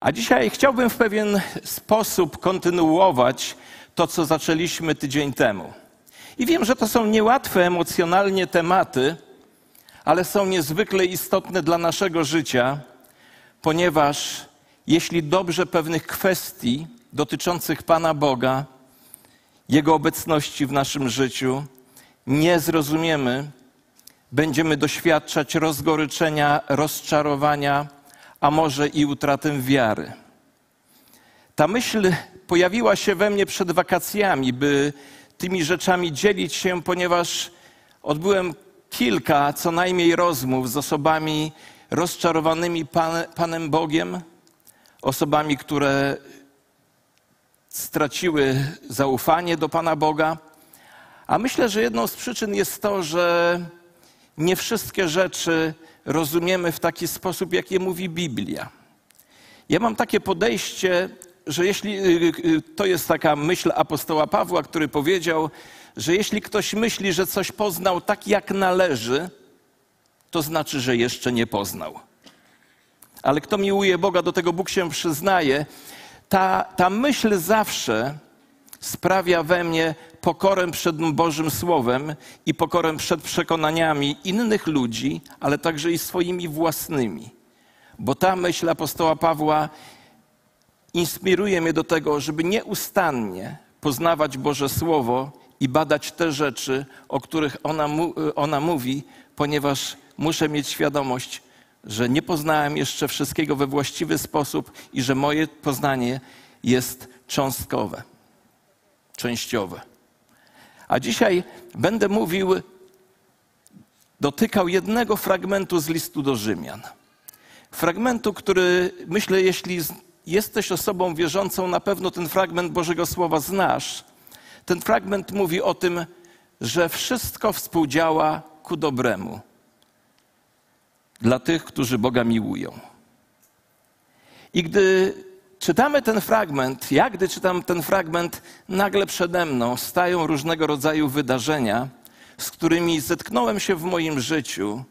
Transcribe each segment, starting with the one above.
A dzisiaj chciałbym w pewien sposób kontynuować to, co zaczęliśmy tydzień temu. I wiem, że to są niełatwe emocjonalnie tematy, ale są niezwykle istotne dla naszego życia, ponieważ jeśli dobrze pewnych kwestii dotyczących Pana Boga, Jego obecności w naszym życiu nie zrozumiemy, będziemy doświadczać rozgoryczenia, rozczarowania, a może i utratę wiary. Ta myśl pojawiła się we mnie przed wakacjami, by tymi rzeczami dzielić się, ponieważ odbyłem kilka co najmniej rozmów z osobami rozczarowanymi Pan, Panem Bogiem, osobami, które straciły zaufanie do Pana Boga. A myślę, że jedną z przyczyn jest to, że nie wszystkie rzeczy rozumiemy w taki sposób, jak je mówi Biblia. Ja mam takie podejście, że jeśli y, y, to jest taka myśl apostoła Pawła, który powiedział, że jeśli ktoś myśli, że coś poznał tak jak należy, to znaczy, że jeszcze nie poznał. Ale kto miłuje Boga, do tego Bóg się przyznaje. Ta, ta myśl zawsze sprawia we mnie pokorę przed Bożym Słowem i pokorę przed przekonaniami innych ludzi, ale także i swoimi własnymi. Bo ta myśl apostoła Pawła inspiruje mnie do tego, żeby nieustannie poznawać Boże Słowo i badać te rzeczy, o których ona, ona mówi, ponieważ muszę mieć świadomość, że nie poznałem jeszcze wszystkiego we właściwy sposób i że moje poznanie jest cząstkowe, częściowe. A dzisiaj będę mówił, dotykał jednego fragmentu z listu do Rzymian. Fragmentu, który myślę, jeśli jesteś osobą wierzącą, na pewno ten fragment Bożego Słowa znasz. Ten fragment mówi o tym, że wszystko współdziała ku dobremu dla tych, którzy Boga miłują. I gdy czytamy ten fragment, ja gdy czytam ten fragment, nagle przede mną stają różnego rodzaju wydarzenia, z którymi zetknąłem się w moim życiu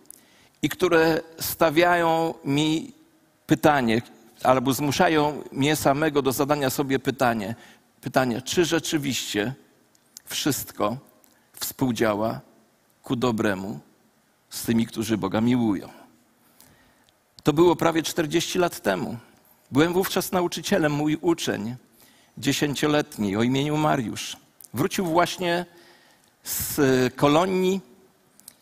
i które stawiają mi pytanie, albo zmuszają mnie samego do zadania sobie pytanie, pytanie, czy rzeczywiście wszystko współdziała ku dobremu z tymi, którzy Boga miłują. To było prawie 40 lat temu. Byłem wówczas nauczycielem, mój uczeń, dziesięcioletni, o imieniu Mariusz. Wrócił właśnie z kolonii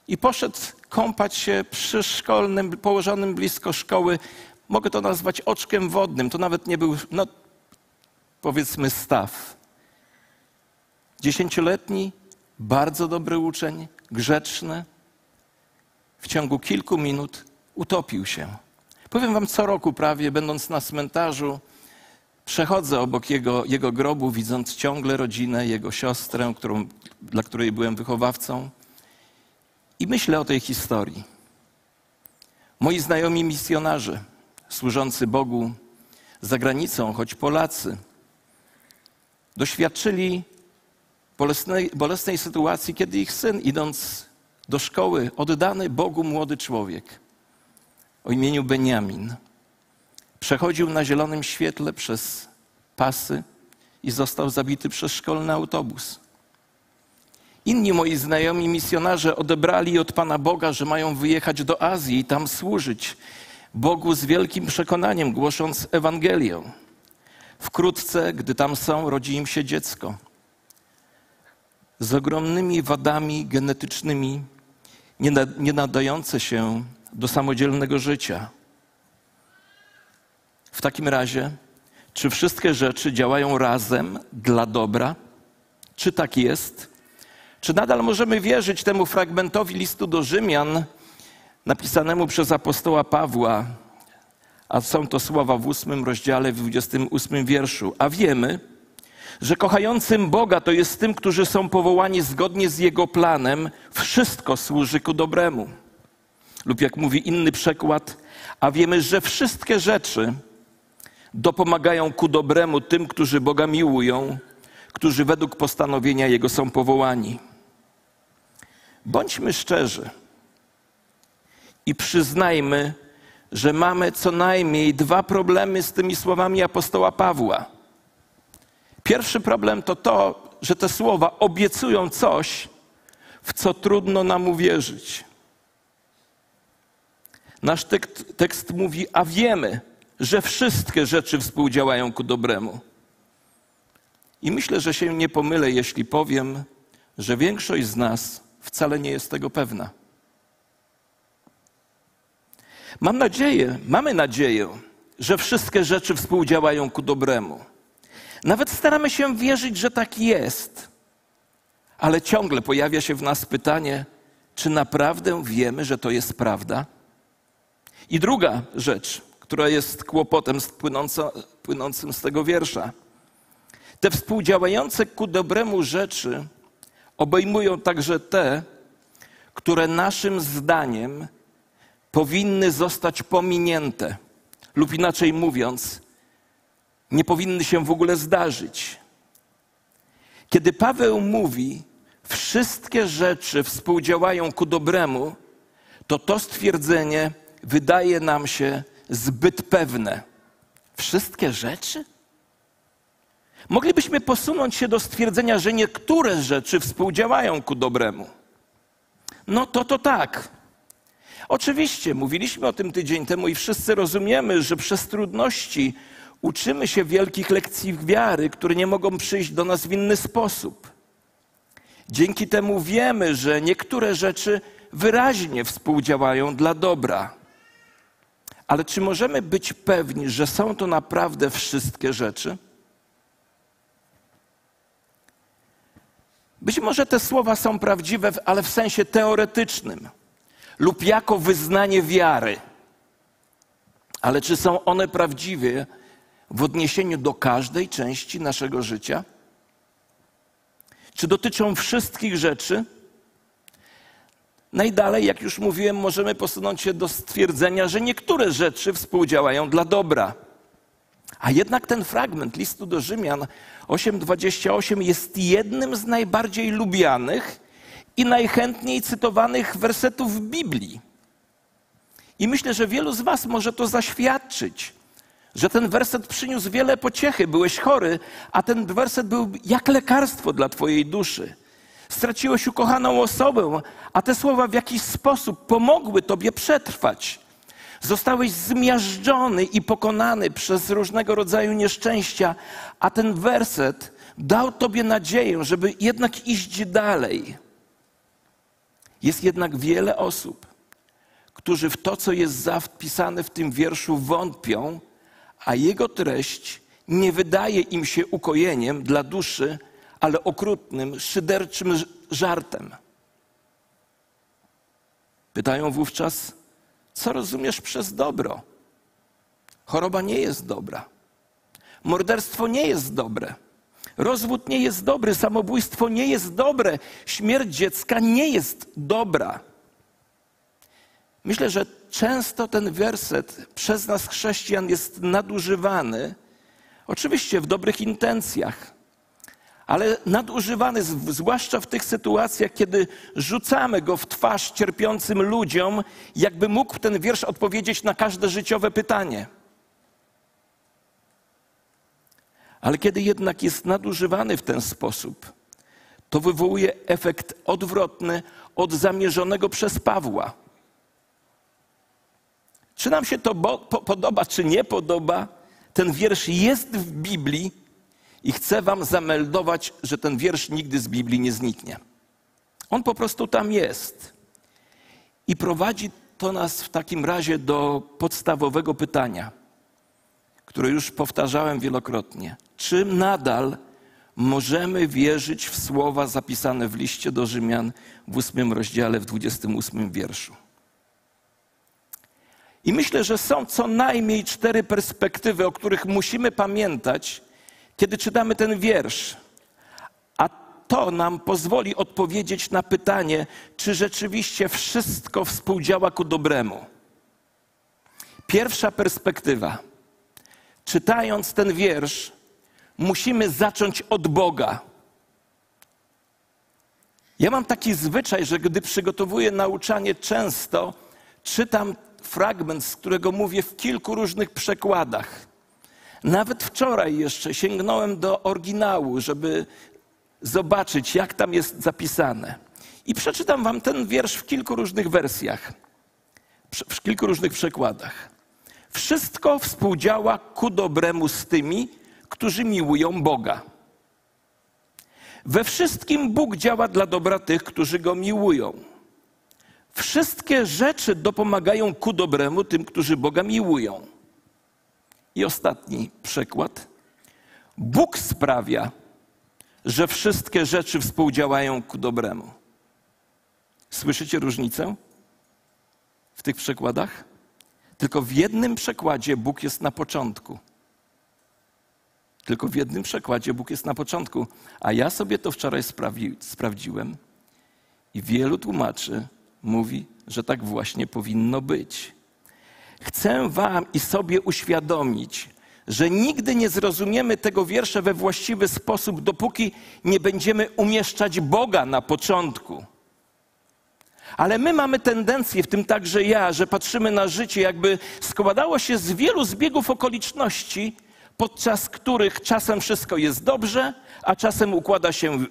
i poszedł kąpać się przy szkolnym, położonym blisko szkoły. Mogę to nazwać oczkiem wodnym. To nawet nie był, no powiedzmy, staw. Dziesięcioletni, bardzo dobry uczeń, grzeczny. W ciągu kilku minut utopił się. Powiem wam, co roku prawie, będąc na cmentarzu, przechodzę obok jego, jego grobu, widząc ciągle rodzinę, jego siostrę, którą, dla której byłem wychowawcą. I myślę o tej historii. Moi znajomi misjonarze, służący Bogu za granicą, choć Polacy, doświadczyli bolesnej, bolesnej sytuacji, kiedy ich syn, idąc do szkoły, oddany Bogu młody człowiek, o imieniu Beniamin. Przechodził na zielonym świetle przez pasy i został zabity przez szkolny autobus. Inni moi znajomi misjonarze odebrali od Pana Boga, że mają wyjechać do Azji i tam służyć Bogu z wielkim przekonaniem, głosząc Ewangelię. Wkrótce, gdy tam są, rodzi im się dziecko z ogromnymi wadami genetycznymi, nie nadające się do samodzielnego życia. W takim razie, czy wszystkie rzeczy działają razem dla dobra? Czy tak jest? Czy nadal możemy wierzyć temu fragmentowi listu do Rzymian, napisanemu przez apostoła Pawła, a są to słowa w ósmym rozdziale, w 28 wierszu. A wiemy, że kochającym Boga to jest tym, którzy są powołani zgodnie z Jego planem, wszystko służy ku dobremu. Lub jak mówi inny przekład, a wiemy, że wszystkie rzeczy dopomagają ku dobremu tym, którzy Boga miłują, którzy według postanowienia Jego są powołani. Bądźmy szczerzy i przyznajmy, że mamy co najmniej dwa problemy z tymi słowami apostoła Pawła. Pierwszy problem to to, że te słowa obiecują coś, w co trudno nam uwierzyć. Nasz tekst, tekst mówi, a wiemy, że wszystkie rzeczy współdziałają ku dobremu. I myślę, że się nie pomylę, jeśli powiem, że większość z nas wcale nie jest tego pewna. Mam nadzieję, mamy nadzieję, że wszystkie rzeczy współdziałają ku dobremu. Nawet staramy się wierzyć, że tak jest. Ale ciągle pojawia się w nas pytanie, czy naprawdę wiemy, że to jest prawda? I druga rzecz, która jest kłopotem płynącym z tego wiersza. Te współdziałające ku dobremu rzeczy obejmują także te, które naszym zdaniem powinny zostać pominięte, lub inaczej mówiąc, nie powinny się w ogóle zdarzyć. Kiedy Paweł mówi, wszystkie rzeczy współdziałają ku dobremu, to to stwierdzenie wydaje nam się zbyt pewne. Wszystkie rzeczy? Moglibyśmy posunąć się do stwierdzenia, że niektóre rzeczy współdziałają ku dobremu. No to to tak. Oczywiście, mówiliśmy o tym tydzień temu i wszyscy rozumiemy, że przez trudności uczymy się wielkich lekcji wiary, które nie mogą przyjść do nas w inny sposób. Dzięki temu wiemy, że niektóre rzeczy wyraźnie współdziałają dla dobra. Ale czy możemy być pewni, że są to naprawdę wszystkie rzeczy? Być może te słowa są prawdziwe, ale w sensie teoretycznym lub jako wyznanie wiary. Ale czy są one prawdziwe w odniesieniu do każdej części naszego życia? Czy dotyczą wszystkich rzeczy? Najdalej, jak już mówiłem, możemy posunąć się do stwierdzenia, że niektóre rzeczy współdziałają dla dobra. A jednak ten fragment listu do Rzymian 8:28 jest jednym z najbardziej lubianych i najchętniej cytowanych wersetów w Biblii. I myślę, że wielu z Was może to zaświadczyć, że ten werset przyniósł wiele pociechy. Byłeś chory, a ten werset był jak lekarstwo dla Twojej duszy. Straciłeś ukochaną osobę, a te słowa w jakiś sposób pomogły Tobie przetrwać. Zostałeś zmiażdżony i pokonany przez różnego rodzaju nieszczęścia, a ten werset dał Tobie nadzieję, żeby jednak iść dalej. Jest jednak wiele osób, którzy w to, co jest zapisane w tym wierszu, wątpią, a jego treść nie wydaje im się ukojeniem dla duszy, ale okrutnym, szyderczym żartem. Pytają wówczas, co rozumiesz przez dobro? Choroba nie jest dobra. Morderstwo nie jest dobre. Rozwód nie jest dobry, samobójstwo nie jest dobre, śmierć dziecka nie jest dobra. Myślę, że często ten werset przez nas, chrześcijan, jest nadużywany, oczywiście w dobrych intencjach, ale nadużywany, zwłaszcza w tych sytuacjach, kiedy rzucamy go w twarz cierpiącym ludziom, jakby mógł ten wiersz odpowiedzieć na każde życiowe pytanie. Ale kiedy jednak jest nadużywany w ten sposób, to wywołuje efekt odwrotny od zamierzonego przez Pawła. Czy nam się to podoba, czy nie podoba, ten wiersz jest w Biblii i chcę Wam zameldować, że ten wiersz nigdy z Biblii nie zniknie. On po prostu tam jest. I prowadzi to nas w takim razie do podstawowego pytania, które już powtarzałem wielokrotnie. Czy nadal możemy wierzyć w słowa zapisane w liście do Rzymian w ósmym rozdziale, w dwudziestym ósmym wierszu? I myślę, że są co najmniej cztery perspektywy, o których musimy pamiętać, kiedy czytamy ten wiersz. A to nam pozwoli odpowiedzieć na pytanie, czy rzeczywiście wszystko współdziała ku dobremu. Pierwsza perspektywa. Czytając ten wiersz, musimy zacząć od Boga. Ja mam taki zwyczaj, że gdy przygotowuję nauczanie, często czytam fragment, z którego mówię w kilku różnych przekładach. Nawet wczoraj jeszcze sięgnąłem do oryginału, żeby zobaczyć, jak tam jest zapisane. I przeczytam wam ten wiersz w kilku różnych wersjach, w kilku różnych przekładach. Wszystko współdziała ku dobremu z tymi, którzy miłują Boga. We wszystkim Bóg działa dla dobra tych, którzy go miłują. Wszystkie rzeczy dopomagają ku dobremu tym, którzy Boga miłują. I ostatni przykład. Bóg sprawia, że wszystkie rzeczy współdziałają ku dobremu. Słyszycie różnicę w tych przekładach? Tylko w jednym przekładzie Bóg jest na początku. Tylko w jednym przekładzie Bóg jest na początku. A ja sobie to wczoraj sprawi, sprawdziłem i wielu tłumaczy mówi, że tak właśnie powinno być. Chcę Wam i sobie uświadomić, że nigdy nie zrozumiemy tego wiersza we właściwy sposób, dopóki nie będziemy umieszczać Boga na początku. Ale my mamy tendencję, w tym także ja, że patrzymy na życie, jakby składało się z wielu zbiegów okoliczności, podczas których czasem wszystko jest dobrze, a czasem układa się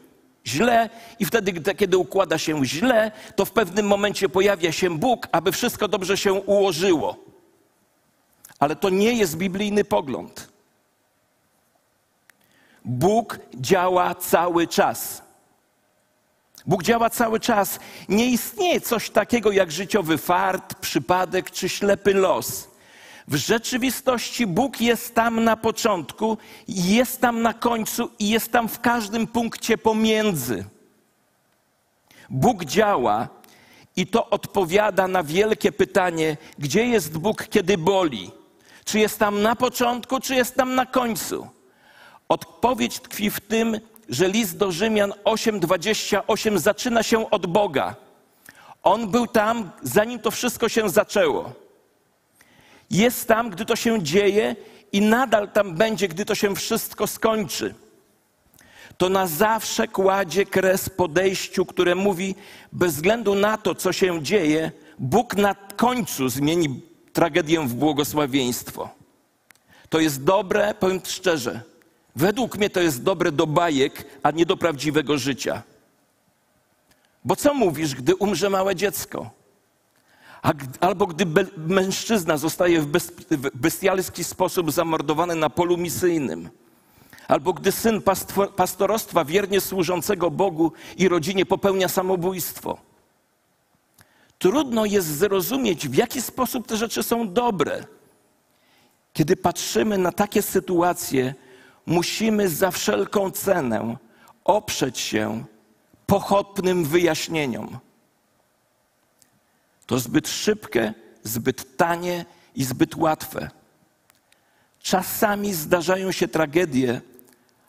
źle, i wtedy, kiedy układa się źle, to w pewnym momencie pojawia się Bóg, aby wszystko dobrze się ułożyło. Ale to nie jest biblijny pogląd. Bóg działa cały czas. Bóg działa cały czas. Nie istnieje coś takiego jak życiowy fart, przypadek czy ślepy los. W rzeczywistości Bóg jest tam na początku, jest tam na końcu i jest tam w każdym punkcie pomiędzy. Bóg działa i to odpowiada na wielkie pytanie, gdzie jest Bóg, kiedy boli? Czy jest tam na początku, czy jest tam na końcu? Odpowiedź tkwi w tym, że list do Rzymian 8:28 zaczyna się od Boga. On był tam, zanim to wszystko się zaczęło. Jest tam, gdy to się dzieje i nadal tam będzie, gdy to się wszystko skończy. To na zawsze kładzie kres podejściu, które mówi, bez względu na to, co się dzieje, Bóg na końcu zmieni tragedię w błogosławieństwo. To jest dobre, powiem szczerze, według mnie to jest dobre do bajek, a nie do prawdziwego życia. Bo co mówisz, gdy umrze małe dziecko? albo gdy mężczyzna zostaje w bestialski sposób zamordowany na polu misyjnym, albo gdy syn pastorostwa wiernie służącego Bogu i rodzinie popełnia samobójstwo. Trudno jest zrozumieć, w jaki sposób te rzeczy są dobre. Kiedy patrzymy na takie sytuacje, musimy za wszelką cenę oprzeć się pochopnym wyjaśnieniom. To zbyt szybkie, zbyt tanie i zbyt łatwe. Czasami zdarzają się tragedie,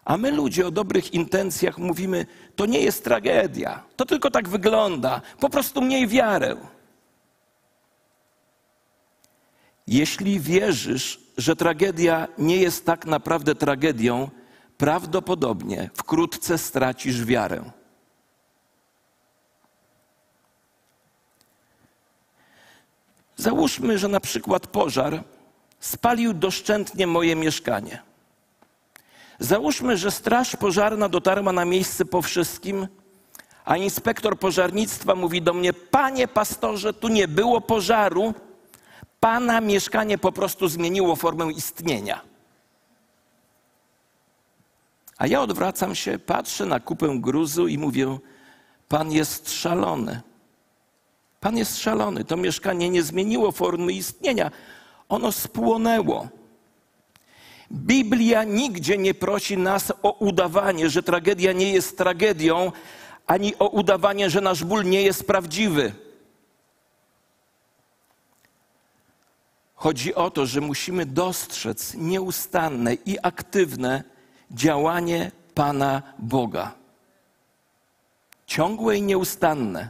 a my ludzie o dobrych intencjach mówimy, to nie jest tragedia, to tylko tak wygląda, po prostu mniej wiarę. Jeśli wierzysz, że tragedia nie jest tak naprawdę tragedią, prawdopodobnie wkrótce stracisz wiarę. Załóżmy, że na przykład pożar spalił doszczętnie moje mieszkanie. Załóżmy, że straż pożarna dotarła na miejsce po wszystkim, a inspektor pożarnictwa mówi do mnie: Panie pastorze, tu nie było pożaru, pana mieszkanie po prostu zmieniło formę istnienia. A ja odwracam się, patrzę na kupę gruzu i mówię: Pan jest szalony. Pan jest szalony. To mieszkanie nie zmieniło formy istnienia, ono spłonęło. Biblia nigdzie nie prosi nas o udawanie, że tragedia nie jest tragedią, ani o udawanie, że nasz ból nie jest prawdziwy. Chodzi o to, że musimy dostrzec nieustanne i aktywne działanie Pana Boga. Ciągłe i nieustanne.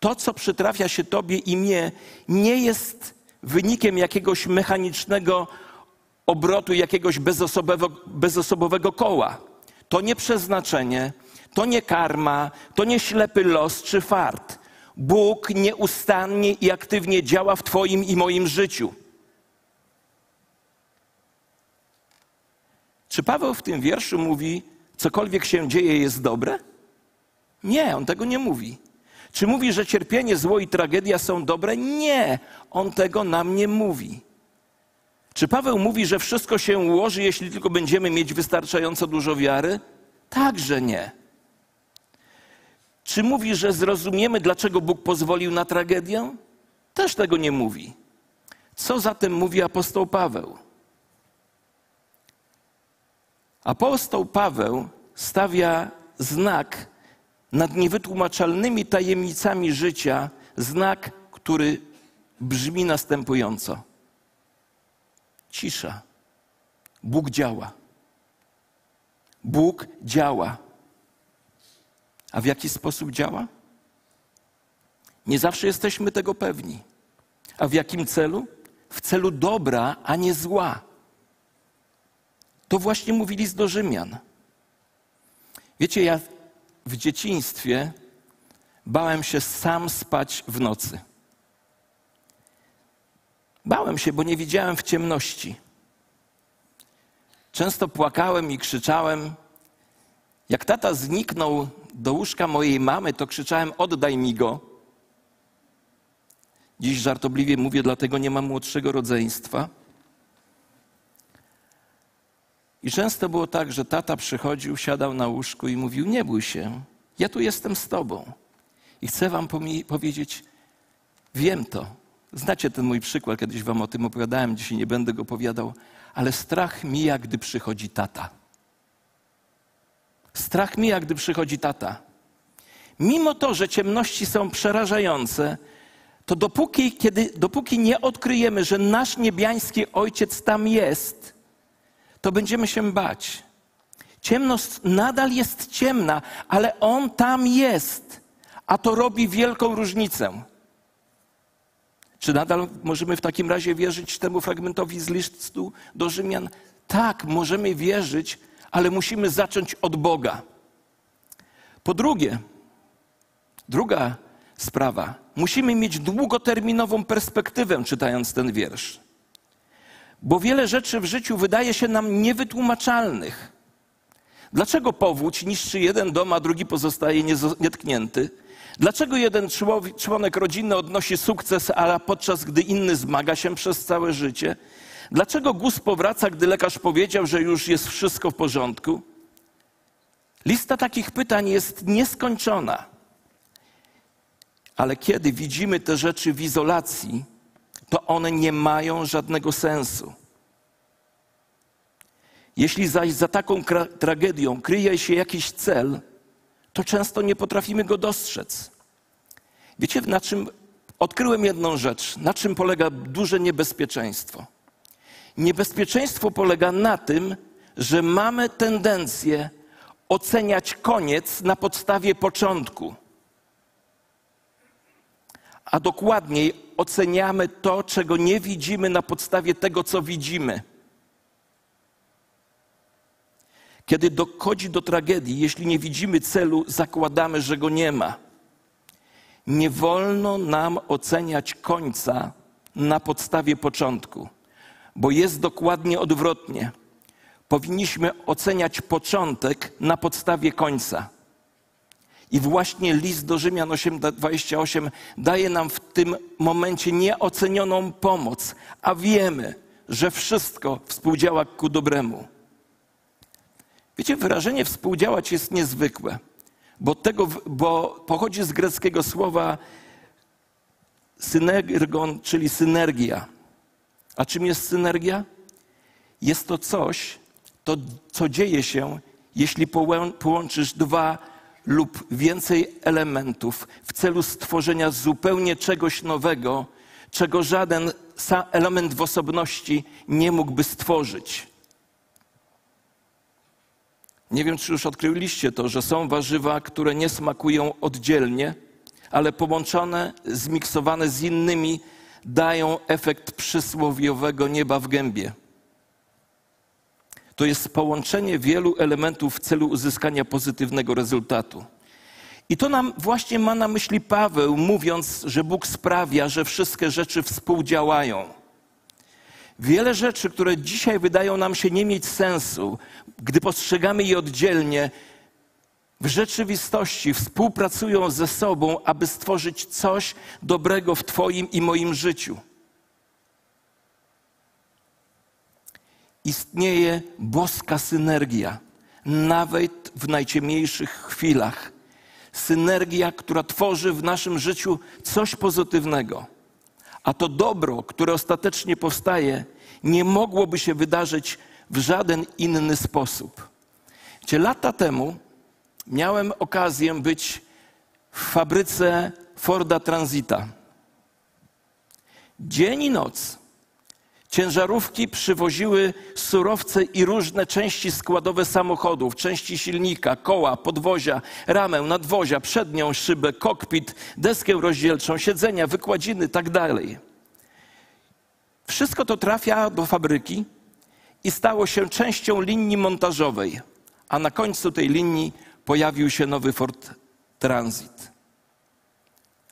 To, co przytrafia się Tobie i mnie, nie jest wynikiem jakiegoś mechanicznego obrotu, jakiegoś bezosobowego, bezosobowego koła. To nie przeznaczenie, to nie karma, to nie ślepy los czy fart. Bóg nieustannie i aktywnie działa w Twoim i moim życiu. Czy Paweł w tym wierszu mówi, cokolwiek się dzieje jest dobre? Nie, on tego nie mówi. Czy mówi, że cierpienie, zło i tragedia są dobre? Nie, on tego nam nie mówi. Czy Paweł mówi, że wszystko się ułoży, jeśli tylko będziemy mieć wystarczająco dużo wiary? Także nie. Czy mówi, że zrozumiemy, dlaczego Bóg pozwolił na tragedię? Też tego nie mówi. Co zatem mówi apostoł Paweł? Apostoł Paweł stawia znak nad niewytłumaczalnymi tajemnicami życia, znak, który brzmi następująco: cisza. Bóg działa. Bóg działa. A w jaki sposób działa? Nie zawsze jesteśmy tego pewni. A w jakim celu? W celu dobra, a nie zła. To właśnie mówili z do Rzymian. Wiecie, ja w dzieciństwie bałem się sam spać w nocy. Bałem się, bo nie widziałem w ciemności. Często płakałem i krzyczałem. Jak tata zniknął do łóżka mojej mamy, to krzyczałem: Oddaj mi go. Dziś żartobliwie mówię, dlatego nie mam młodszego rodzeństwa. I często było tak, że tata przychodził, siadał na łóżku i mówił: Nie bój się, ja tu jestem z tobą. I chcę wam powiedzieć: Wiem to. Znacie ten mój przykład, kiedyś wam o tym opowiadałem, dzisiaj nie będę go opowiadał, ale strach mija, gdy przychodzi tata. Strach mija, gdy przychodzi tata. Mimo to, że ciemności są przerażające, to dopóki, kiedy, dopóki nie odkryjemy, że nasz niebiański ojciec tam jest, to będziemy się bać. Ciemność nadal jest ciemna, ale on tam jest, a to robi wielką różnicę. Czy nadal możemy w takim razie wierzyć temu fragmentowi z listu do Rzymian? Tak, możemy wierzyć, ale musimy zacząć od Boga. Po drugie, druga sprawa, musimy mieć długoterminową perspektywę, czytając ten wiersz. Bo wiele rzeczy w życiu wydaje się nam niewytłumaczalnych. Dlaczego powódź niszczy jeden dom, a drugi pozostaje nietknięty? Dlaczego jeden członek rodziny odnosi sukces, a podczas gdy inny zmaga się przez całe życie? Dlaczego guz powraca, gdy lekarz powiedział, że już jest wszystko w porządku? Lista takich pytań jest nieskończona. Ale kiedy widzimy te rzeczy w izolacji, to one nie mają żadnego sensu. Jeśli zaś za taką tragedią kryje się jakiś cel, to często nie potrafimy go dostrzec. Wiecie, na czym odkryłem jedną rzecz, na czym polega duże niebezpieczeństwo? Niebezpieczeństwo polega na tym, że mamy tendencję oceniać koniec na podstawie początku. A dokładniej oceniamy to, czego nie widzimy na podstawie tego, co widzimy. Kiedy dochodzi do tragedii, jeśli nie widzimy celu, zakładamy, że go nie ma. Nie wolno nam oceniać końca na podstawie początku, bo jest dokładnie odwrotnie. Powinniśmy oceniać początek na podstawie końca. I właśnie list do Rzymian 8:28 daje nam w tym momencie nieocenioną pomoc, a wiemy, że wszystko współdziała ku dobremu. Wiecie, wyrażenie współdziałać jest niezwykłe, bo, tego, bo pochodzi z greckiego słowa synergon, czyli synergia. A czym jest synergia? Jest to coś, to, co dzieje się, jeśli połączysz dwa lub więcej elementów w celu stworzenia zupełnie czegoś nowego, czego żaden element w osobności nie mógłby stworzyć. Nie wiem, czy już odkryliście to, że są warzywa, które nie smakują oddzielnie, ale połączone, zmiksowane z innymi, dają efekt przysłowiowego nieba w gębie. To jest połączenie wielu elementów w celu uzyskania pozytywnego rezultatu. I to nam właśnie ma na myśli Paweł, mówiąc, że Bóg sprawia, że wszystkie rzeczy współdziałają. Wiele rzeczy, które dzisiaj wydają nam się nie mieć sensu, gdy postrzegamy je oddzielnie, w rzeczywistości współpracują ze sobą, aby stworzyć coś dobrego w Twoim i moim życiu. Istnieje boska synergia, nawet w najciemniejszych chwilach. Synergia, która tworzy w naszym życiu coś pozytywnego. A to dobro, które ostatecznie powstaje, nie mogłoby się wydarzyć w żaden inny sposób. Gdzie lata temu miałem okazję być w fabryce Forda Transita. Dzień i noc ciężarówki przywoziły surowce i różne części składowe samochodów, części silnika, koła, podwozia, ramę, nadwozia, przednią szybę, kokpit, deskę rozdzielczą, siedzenia, wykładziny, tak dalej. Wszystko to trafia do fabryki i stało się częścią linii montażowej, a na końcu tej linii pojawił się nowy Ford Transit.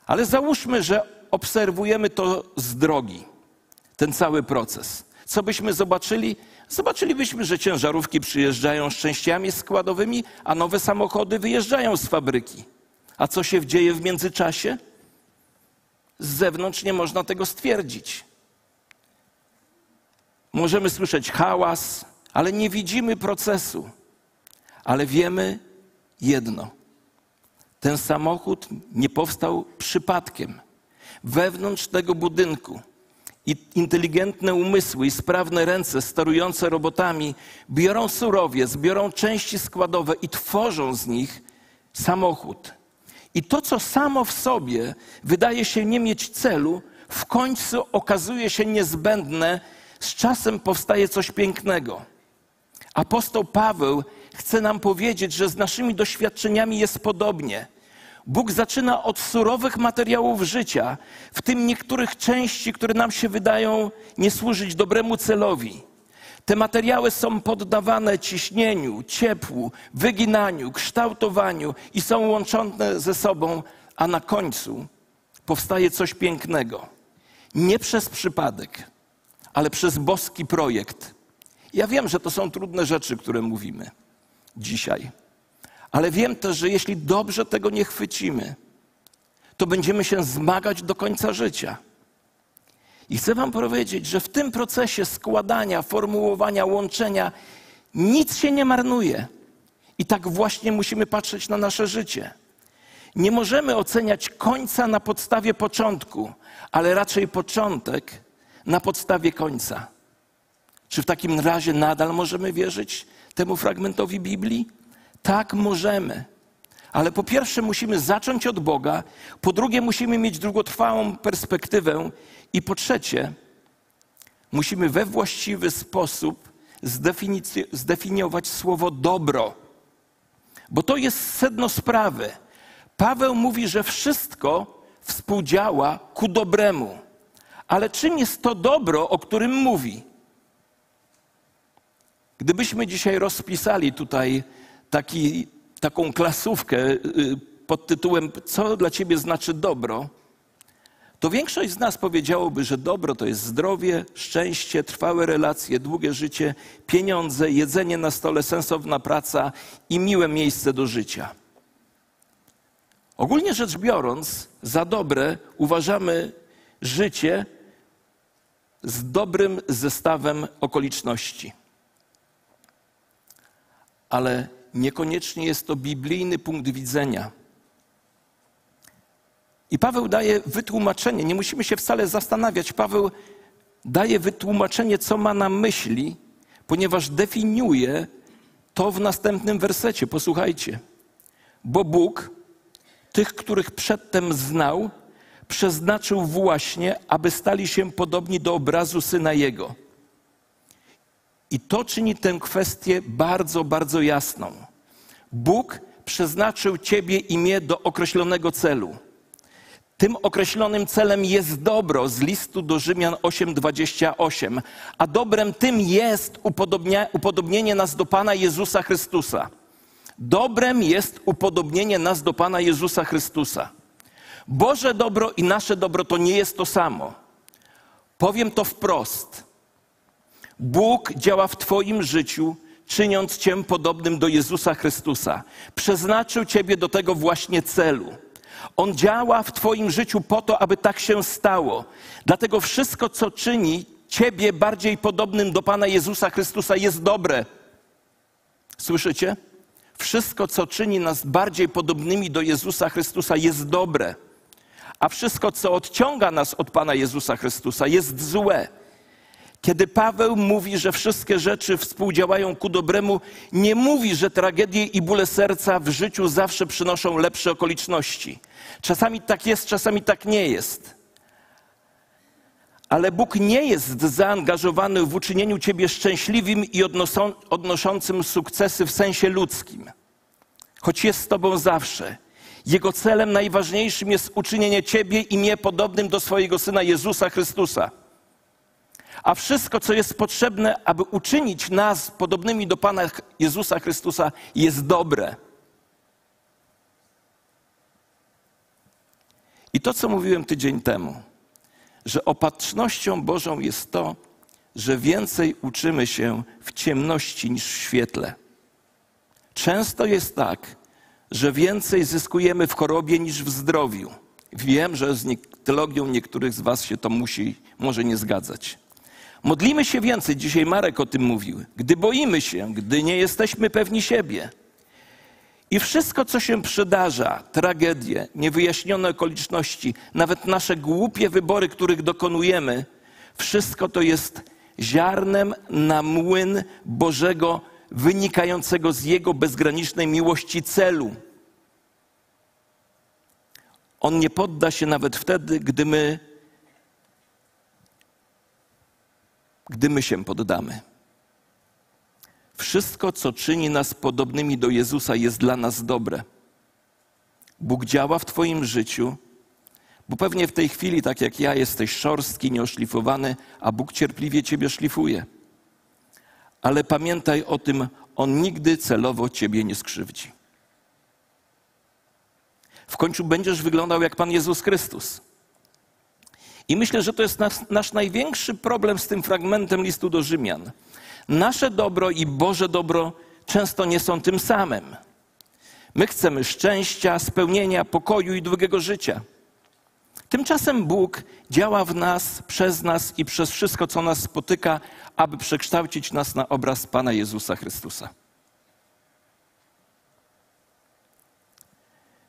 Ale załóżmy, że obserwujemy to z drogi, ten cały proces. Co byśmy zobaczyli? Zobaczylibyśmy, że ciężarówki przyjeżdżają z częściami składowymi, a nowe samochody wyjeżdżają z fabryki. A co się dzieje w międzyczasie? Z zewnątrz nie można tego stwierdzić. Możemy słyszeć hałas, ale nie widzimy procesu. Ale wiemy jedno. Ten samochód nie powstał przypadkiem. Wewnątrz tego budynku i inteligentne umysły i sprawne ręce sterujące robotami biorą surowiec, biorą części składowe i tworzą z nich samochód. I to, co samo w sobie wydaje się nie mieć celu, w końcu okazuje się niezbędne z czasem powstaje coś pięknego. Apostoł Paweł chce nam powiedzieć, że z naszymi doświadczeniami jest podobnie. Bóg zaczyna od surowych materiałów życia, w tym niektórych części, które nam się wydają nie służyć dobremu celowi. Te materiały są poddawane ciśnieniu, ciepłu, wyginaniu, kształtowaniu i są łączone ze sobą, a na końcu powstaje coś pięknego. Nie przez przypadek, ale przez boski projekt. Ja wiem, że to są trudne rzeczy, które mówimy dzisiaj, ale wiem też, że jeśli dobrze tego nie chwycimy, to będziemy się zmagać do końca życia. I chcę Wam powiedzieć, że w tym procesie składania, formułowania, łączenia nic się nie marnuje. I tak właśnie musimy patrzeć na nasze życie. Nie możemy oceniać końca na podstawie początku, ale raczej początek na podstawie końca. Czy w takim razie nadal możemy wierzyć temu fragmentowi Biblii? Tak, możemy. Ale po pierwsze musimy zacząć od Boga, po drugie musimy mieć długotrwałą perspektywę i po trzecie musimy we właściwy sposób zdefiniować słowo dobro. Bo to jest sedno sprawy. Paweł mówi, że wszystko współdziała ku dobremu. Ale czym jest to dobro, o którym mówi? Gdybyśmy dzisiaj rozpisali tutaj taki, taką klasówkę y, pod tytułem Co dla ciebie znaczy dobro, to większość z nas powiedziałoby, że dobro to jest zdrowie, szczęście, trwałe relacje, długie życie, pieniądze, jedzenie na stole, sensowna praca i miłe miejsce do życia. Ogólnie rzecz biorąc, za dobre uważamy życie, z dobrym zestawem okoliczności. Ale niekoniecznie jest to biblijny punkt widzenia. I Paweł daje wytłumaczenie, nie musimy się wcale zastanawiać. Paweł daje wytłumaczenie, co ma na myśli, ponieważ definiuje to w następnym wersecie. Posłuchajcie. Bo Bóg tych, których przedtem znał, przeznaczył właśnie, aby stali się podobni do obrazu syna Jego. I to czyni tę kwestię bardzo, bardzo jasną. Bóg przeznaczył Ciebie i mnie do określonego celu. Tym określonym celem jest dobro z listu do Rzymian 8:28, a dobrem tym jest upodobnienie nas do Pana Jezusa Chrystusa. Dobrem jest upodobnienie nas do Pana Jezusa Chrystusa. Boże dobro i nasze dobro to nie jest to samo. Powiem to wprost. Bóg działa w Twoim życiu, czyniąc Cię podobnym do Jezusa Chrystusa. Przeznaczył Ciebie do tego właśnie celu. On działa w Twoim życiu po to, aby tak się stało. Dlatego wszystko, co czyni Ciebie bardziej podobnym do Pana Jezusa Chrystusa, jest dobre. Słyszycie? Wszystko, co czyni nas bardziej podobnymi do Jezusa Chrystusa, jest dobre. A wszystko, co odciąga nas od Pana Jezusa Chrystusa, jest złe. Kiedy Paweł mówi, że wszystkie rzeczy współdziałają ku dobremu, nie mówi, że tragedie i bóle serca w życiu zawsze przynoszą lepsze okoliczności. Czasami tak jest, czasami tak nie jest. Ale Bóg nie jest zaangażowany w uczynieniu ciebie szczęśliwym i odnoszącym sukcesy w sensie ludzkim, choć jest z tobą zawsze. Jego celem najważniejszym jest uczynienie ciebie i mnie podobnym do swojego syna Jezusa Chrystusa. A wszystko, co jest potrzebne, aby uczynić nas podobnymi do Pana Jezusa Chrystusa, jest dobre. I to, co mówiłem tydzień temu, że opatrznością Bożą jest to, że więcej uczymy się w ciemności niż w świetle. Często jest tak, że więcej zyskujemy w chorobie niż w zdrowiu. Wiem, że z teologią niektórych z Was się to musi, może nie zgadzać. Modlimy się więcej, dzisiaj Marek o tym mówił, gdy boimy się, gdy nie jesteśmy pewni siebie. I wszystko, co się przydarza, tragedie, niewyjaśnione okoliczności, nawet nasze głupie wybory, których dokonujemy, wszystko to jest ziarnem na młyn Bożego, wynikającego z Jego bezgranicznej miłości celu. On nie podda się nawet wtedy, gdy my gdy my się poddamy. Wszystko, co czyni nas podobnymi do Jezusa, jest dla nas dobre. Bóg działa w Twoim życiu, bo pewnie w tej chwili, tak jak ja, jesteś szorstki, nieoszlifowany, a Bóg cierpliwie Ciebie szlifuje. Ale pamiętaj o tym, On nigdy celowo Ciebie nie skrzywdzi. W końcu będziesz wyglądał jak Pan Jezus Chrystus. I myślę, że to jest nasz, nasz największy problem z tym fragmentem listu do Rzymian. Nasze dobro i Boże dobro często nie są tym samym. My chcemy szczęścia, spełnienia, pokoju i długiego życia. Tymczasem Bóg działa w nas, przez nas i przez wszystko, co nas spotyka, aby przekształcić nas na obraz Pana Jezusa Chrystusa.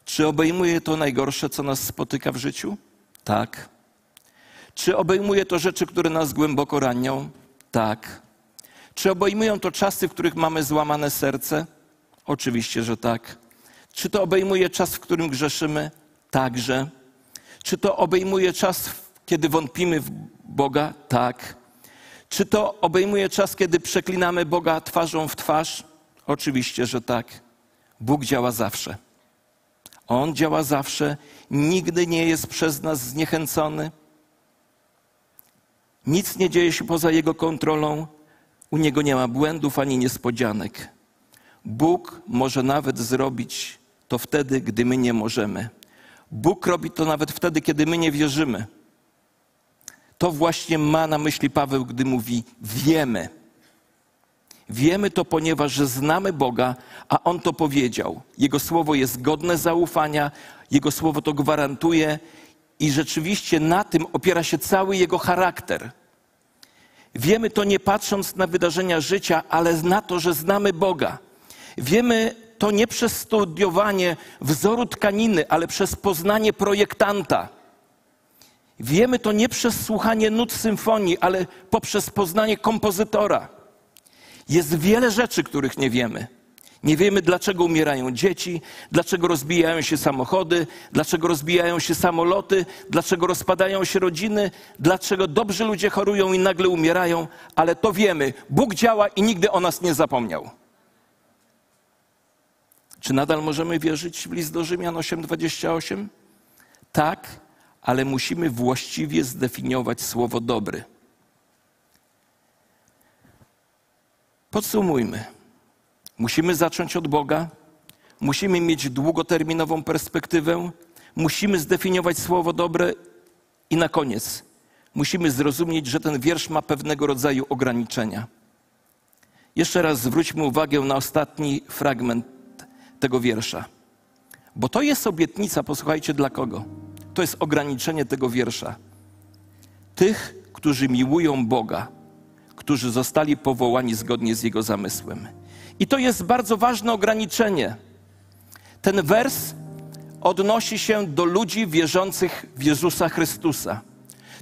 Czy obejmuje to najgorsze, co nas spotyka w życiu? Tak. Czy obejmuje to rzeczy, które nas głęboko ranią? Tak. Czy obejmują to czasy, w których mamy złamane serce? Oczywiście, że tak. Czy to obejmuje czas, w którym grzeszymy? Także. Czy to obejmuje czas, kiedy wątpimy w Boga? Tak. Czy to obejmuje czas, kiedy przeklinamy Boga twarzą w twarz? Oczywiście, że tak. Bóg działa zawsze. On działa zawsze, nigdy nie jest przez nas zniechęcony. Nic nie dzieje się poza Jego kontrolą. U Niego nie ma błędów ani niespodzianek. Bóg może nawet zrobić to wtedy, gdy my nie możemy. Bóg robi to nawet wtedy, kiedy my nie wierzymy. To właśnie ma na myśli Paweł, gdy mówi: Wiemy. Wiemy to, ponieważ znamy Boga, a On to powiedział. Jego słowo jest godne zaufania, Jego słowo to gwarantuje i rzeczywiście na tym opiera się cały Jego charakter. Wiemy to nie patrząc na wydarzenia życia, ale na to, że znamy Boga. Wiemy to nie przez studiowanie wzoru tkaniny, ale przez poznanie projektanta. Wiemy to nie przez słuchanie nut symfonii, ale poprzez poznanie kompozytora. Jest wiele rzeczy, których nie wiemy. Nie wiemy, dlaczego umierają dzieci, dlaczego rozbijają się samochody, dlaczego rozbijają się samoloty, dlaczego rozpadają się rodziny, dlaczego dobrzy ludzie chorują i nagle umierają, ale to wiemy. Bóg działa i nigdy o nas nie zapomniał. Czy nadal możemy wierzyć w list do Rzymian 8:28? Tak, ale musimy właściwie zdefiniować słowo dobry. Podsumujmy. Musimy zacząć od Boga? musimy mieć długoterminową perspektywę, musimy zdefiniować słowo dobre i na koniec musimy zrozumieć, że ten wiersz ma pewnego rodzaju ograniczenia. Jeszcze raz zwróćmy uwagę na ostatni fragment tego wiersza. Bo to jest obietnica, posłuchajcie, dla kogo? To jest ograniczenie tego wiersza. Tych, którzy miłują Boga, którzy zostali powołani zgodnie z Jego zamysłem. I to jest bardzo ważne ograniczenie. Ten wers odnosi się do ludzi wierzących w Jezusa Chrystusa.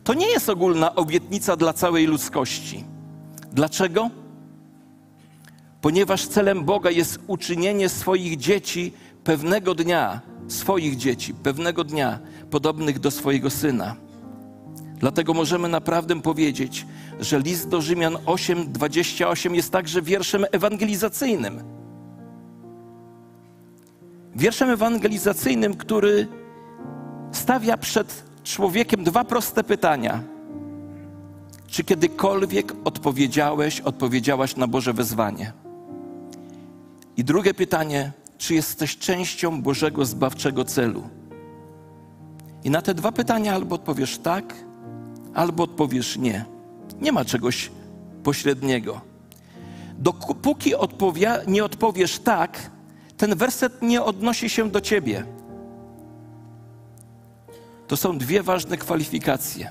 To nie jest ogólna obietnica dla całej ludzkości. Dlaczego? Ponieważ celem Boga jest uczynienie swoich dzieci pewnego dnia, swoich dzieci, pewnego dnia podobnych do swojego syna. Dlatego możemy naprawdę powiedzieć, że list do Rzymian 8:28 jest także wierszem ewangelizacyjnym. Wierszem ewangelizacyjnym, który stawia przed człowiekiem dwa proste pytania. Czy kiedykolwiek odpowiedziałeś, odpowiedziałaś na Boże wezwanie? I drugie pytanie, czy jesteś częścią Bożego zbawczego celu? I na te dwa pytania albo odpowiesz tak, albo odpowiesz nie. Nie ma czegoś pośredniego. Dopóki nie odpowiesz tak, ten werset nie odnosi się do ciebie. To są dwie ważne kwalifikacje.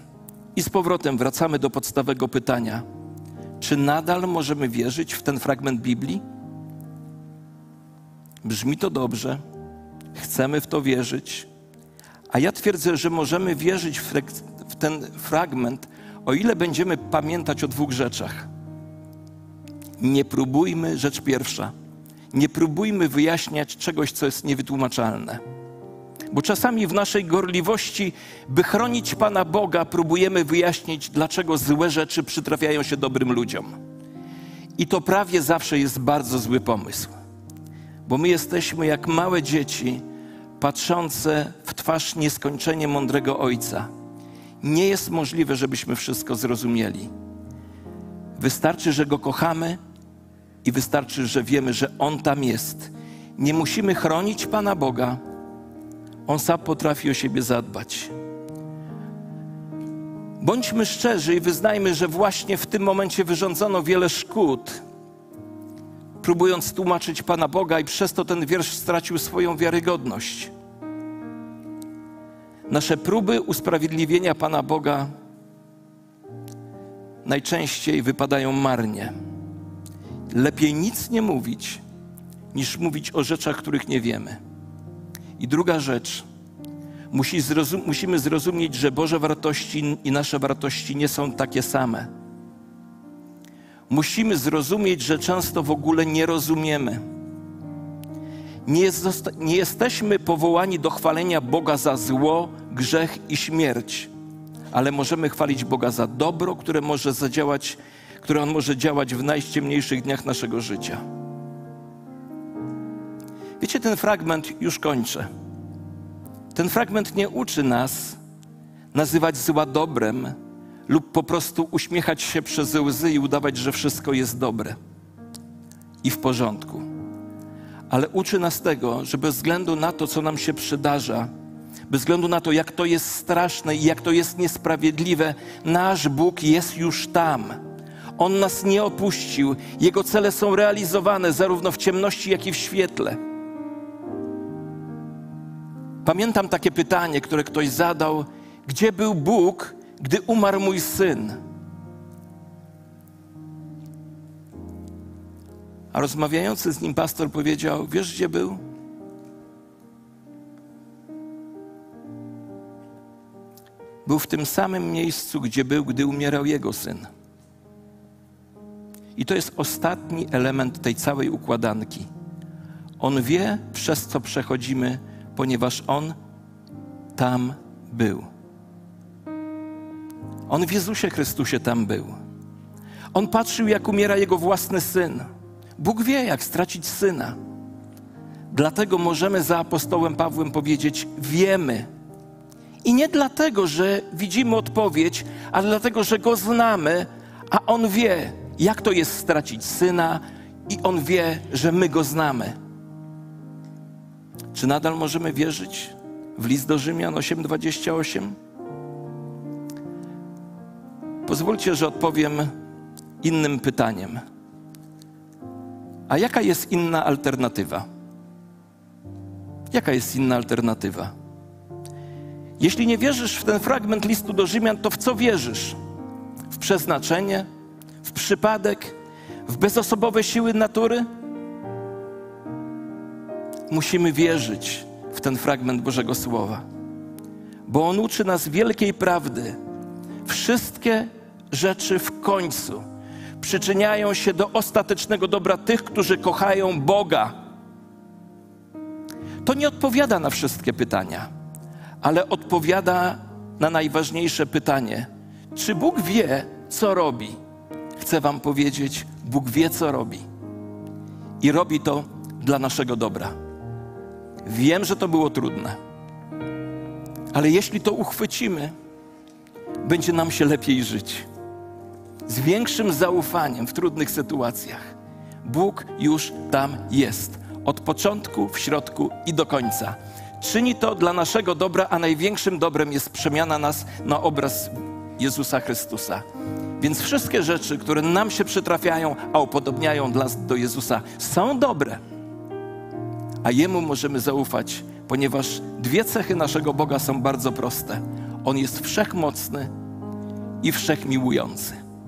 I z powrotem wracamy do podstawowego pytania: czy nadal możemy wierzyć w ten fragment Biblii? Brzmi to dobrze, chcemy w to wierzyć, a ja twierdzę, że możemy wierzyć w, w ten fragment, o ile będziemy pamiętać o dwóch rzeczach. Nie próbujmy, rzecz pierwsza, nie próbujmy wyjaśniać czegoś, co jest niewytłumaczalne. Bo czasami w naszej gorliwości, by chronić Pana Boga, próbujemy wyjaśnić, dlaczego złe rzeczy przytrafiają się dobrym ludziom. I to prawie zawsze jest bardzo zły pomysł. Bo my jesteśmy jak małe dzieci, patrzące w twarz nieskończenie mądrego Ojca. Nie jest możliwe, żebyśmy wszystko zrozumieli. Wystarczy, że Go kochamy i wystarczy, że wiemy, że On tam jest. Nie musimy chronić Pana Boga. On sam potrafi o siebie zadbać. Bądźmy szczerzy i wyznajmy, że właśnie w tym momencie wyrządzono wiele szkód, próbując tłumaczyć Pana Boga, i przez to ten wiersz stracił swoją wiarygodność. Nasze próby usprawiedliwienia Pana Boga najczęściej wypadają marnie. Lepiej nic nie mówić, niż mówić o rzeczach, których nie wiemy. I druga rzecz, musi zrozum musimy zrozumieć, że Boże wartości i nasze wartości nie są takie same. Musimy zrozumieć, że często w ogóle nie rozumiemy. Nie, jest, nie jesteśmy powołani do chwalenia Boga za zło, grzech i śmierć, ale możemy chwalić Boga za dobro, które może zadziałać, które On może działać w najciemniejszych dniach naszego życia. Wiecie, ten fragment już kończę. Ten fragment nie uczy nas nazywać zła dobrem lub po prostu uśmiechać się przez łzy i udawać, że wszystko jest dobre i w porządku. Ale uczy nas tego, że bez względu na to, co nam się przydarza, bez względu na to, jak to jest straszne i jak to jest niesprawiedliwe, nasz Bóg jest już tam. On nas nie opuścił. Jego cele są realizowane zarówno w ciemności, jak i w świetle. Pamiętam takie pytanie, które ktoś zadał: Gdzie był Bóg, gdy umarł mój syn? A rozmawiający z nim pastor powiedział: Wiesz, gdzie był? Był w tym samym miejscu, gdzie był, gdy umierał jego syn. I to jest ostatni element tej całej układanki. On wie, przez co przechodzimy ponieważ On tam był. On w Jezusie Chrystusie tam był. On patrzył, jak umiera jego własny syn. Bóg wie, jak stracić syna. Dlatego możemy za apostołem Pawłem powiedzieć: Wiemy. I nie dlatego, że widzimy odpowiedź, ale dlatego, że go znamy, a on wie, jak to jest stracić syna, i on wie, że my go znamy. Czy nadal możemy wierzyć w list do Rzymian 8:28? Pozwólcie, że odpowiem innym pytaniem. A jaka jest inna alternatywa? Jaka jest inna alternatywa? Jeśli nie wierzysz w ten fragment listu do Rzymian, to w co wierzysz? W przeznaczenie? W przypadek? W bezosobowe siły natury? Musimy wierzyć w ten fragment Bożego Słowa, bo on uczy nas wielkiej prawdy. Wszystkie rzeczy w końcu przyczyniają się do ostatecznego dobra tych, którzy kochają Boga. To nie odpowiada na wszystkie pytania, ale odpowiada na najważniejsze pytanie: czy Bóg wie, co robi? Chcę Wam powiedzieć, Bóg wie, co robi. I robi to dla naszego dobra. Wiem, że to było trudne, ale jeśli to uchwycimy, będzie nam się lepiej żyć. Z większym zaufaniem w trudnych sytuacjach. Bóg już tam jest. Od początku, w środku i do końca. Czyni to dla naszego dobra, a największym dobrem jest przemiana nas na obraz Jezusa Chrystusa. Więc wszystkie rzeczy, które nam się przytrafiają, a upodobniają nas do Jezusa, są dobre. A Jemu możemy zaufać, ponieważ dwie cechy naszego Boga są bardzo proste. On jest wszechmocny i wszechmiłujący.